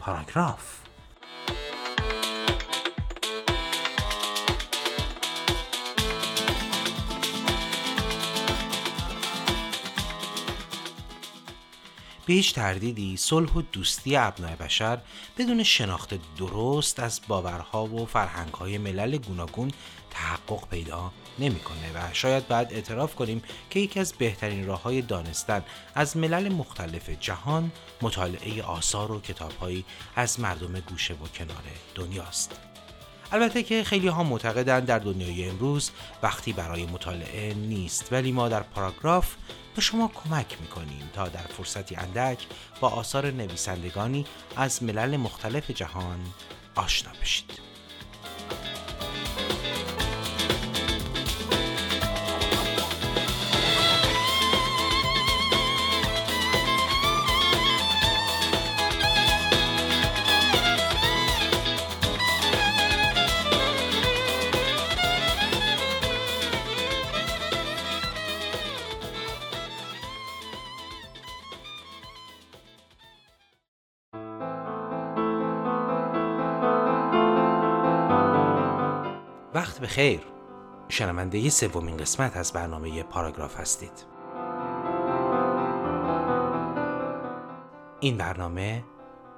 paragraph. به هیچ تردیدی صلح و دوستی ابنای بشر بدون شناخت درست از باورها و فرهنگهای ملل گوناگون تحقق پیدا نمی‌کنه و شاید بعد اعتراف کنیم که یکی از بهترین راه های دانستن از ملل مختلف جهان مطالعه آثار و کتابهایی از مردم گوشه و کنار دنیاست. البته که خیلی ها معتقدند در دنیای امروز وقتی برای مطالعه نیست ولی ما در پاراگراف به شما کمک می‌کنیم تا در فرصتی اندک با آثار نویسندگانی از ملل مختلف جهان آشنا بشید. وقت به خیر. شنونده سومین قسمت از برنامه پاراگراف هستید. این برنامه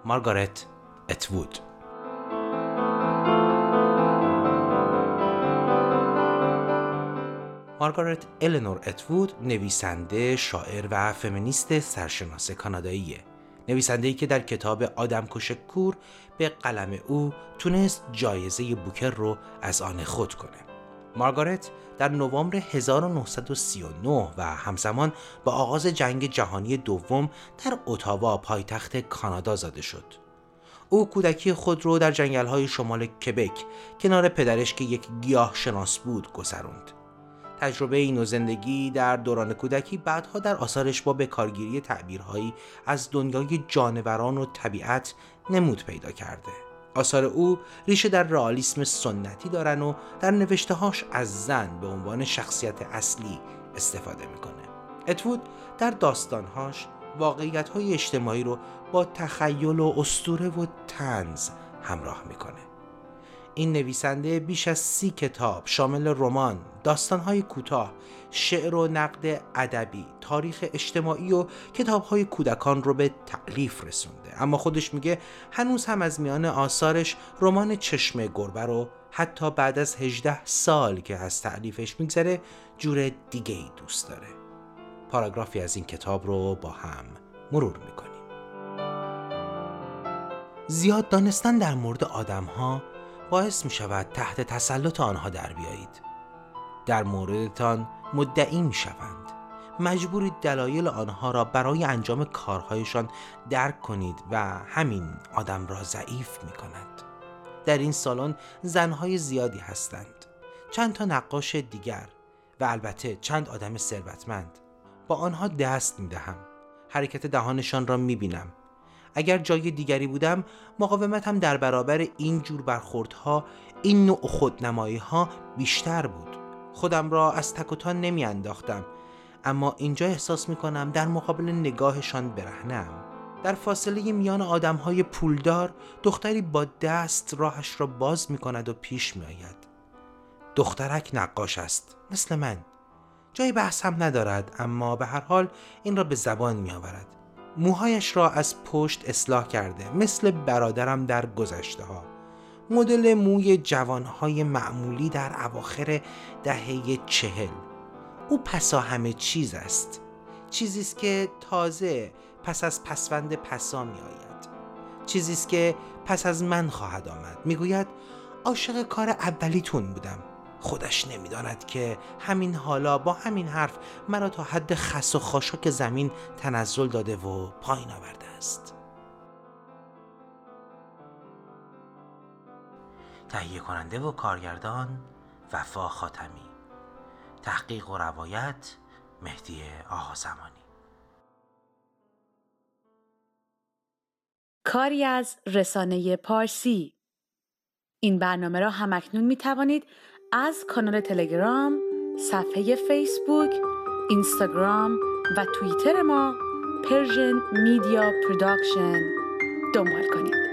مارگارت اتوود. مارگارت النور اتوود نویسنده، شاعر و فمینیست سرشناس کاناداییه. نویسنده که در کتاب آدم کور به قلم او تونست جایزه بوکر رو از آن خود کنه. مارگارت در نوامبر 1939 و همزمان با آغاز جنگ جهانی دوم در اتاوا پایتخت کانادا زاده شد. او کودکی خود رو در جنگل های شمال کبک کنار پدرش که یک گیاه شناس بود گذروند. تجربه این و زندگی در دوران کودکی بعدها در آثارش با بکارگیری تعبیرهایی از دنیای جانوران و طبیعت نمود پیدا کرده. آثار او ریشه در رئالیسم سنتی دارن و در نوشتههاش از زن به عنوان شخصیت اصلی استفاده می‌کنه. اتوود در داستانهاش واقعیت های اجتماعی رو با تخیل و استوره و تنز همراه می‌کنه. این نویسنده بیش از سی کتاب شامل رمان، داستانهای کوتاه، شعر و نقد ادبی، تاریخ اجتماعی و کتابهای کودکان رو به تعلیف رسونده. اما خودش میگه هنوز هم از میان آثارش رمان چشم گربه رو حتی بعد از 18 سال که از تعلیفش میگذره جور دیگه ای دوست داره. پاراگرافی از این کتاب رو با هم مرور می‌کنیم. زیاد دانستن در مورد آدم ها باعث می شود تحت تسلط آنها در بیایید. در موردتان مدعی می شوند مجبورید دلایل آنها را برای انجام کارهایشان درک کنید و همین آدم را ضعیف می کند در این سالن زنهای زیادی هستند. چند تا نقاش دیگر و البته چند آدم ثروتمند. با آنها دست می دهم حرکت دهانشان را می بینم اگر جای دیگری بودم مقاومتم در برابر این جور برخوردها این نوع خودنمایی ها بیشتر بود. خودم را از تک و نمی انداختم اما اینجا احساس می کنم در مقابل نگاهشان برهنم. در فاصله میان آدم های پولدار دختری با دست راهش را باز می کند و پیش می آید دخترک نقاش است مثل من. جای بحث هم ندارد اما به هر حال این را به زبان می آورد موهایش را از پشت اصلاح کرده مثل برادرم در گذشته ها مدل موی جوانهای معمولی در اواخر دهه چهل. او پسا همه چیز است. چیزی است که تازه پس از پسوند پسا می آید چیزی است که پس از من خواهد آمد. می‌گوید عاشق کار اولیتون بودم. خودش نمی‌داند که همین حالا با همین حرف مرا تا حد خس و خاشاک زمین تنزل داده و پایین آورده است. تهیه کننده و کارگردان وفا خاتمی. تحقیق و روایت مهدی آقازمانی. کاری از رسانه پارسی. این برنامه را هم‌اکنون می توانید از کانال تلگرام، صفحه فیسبوک، اینستاگرام و توییتر ما Persian Media Production دنبال کنید.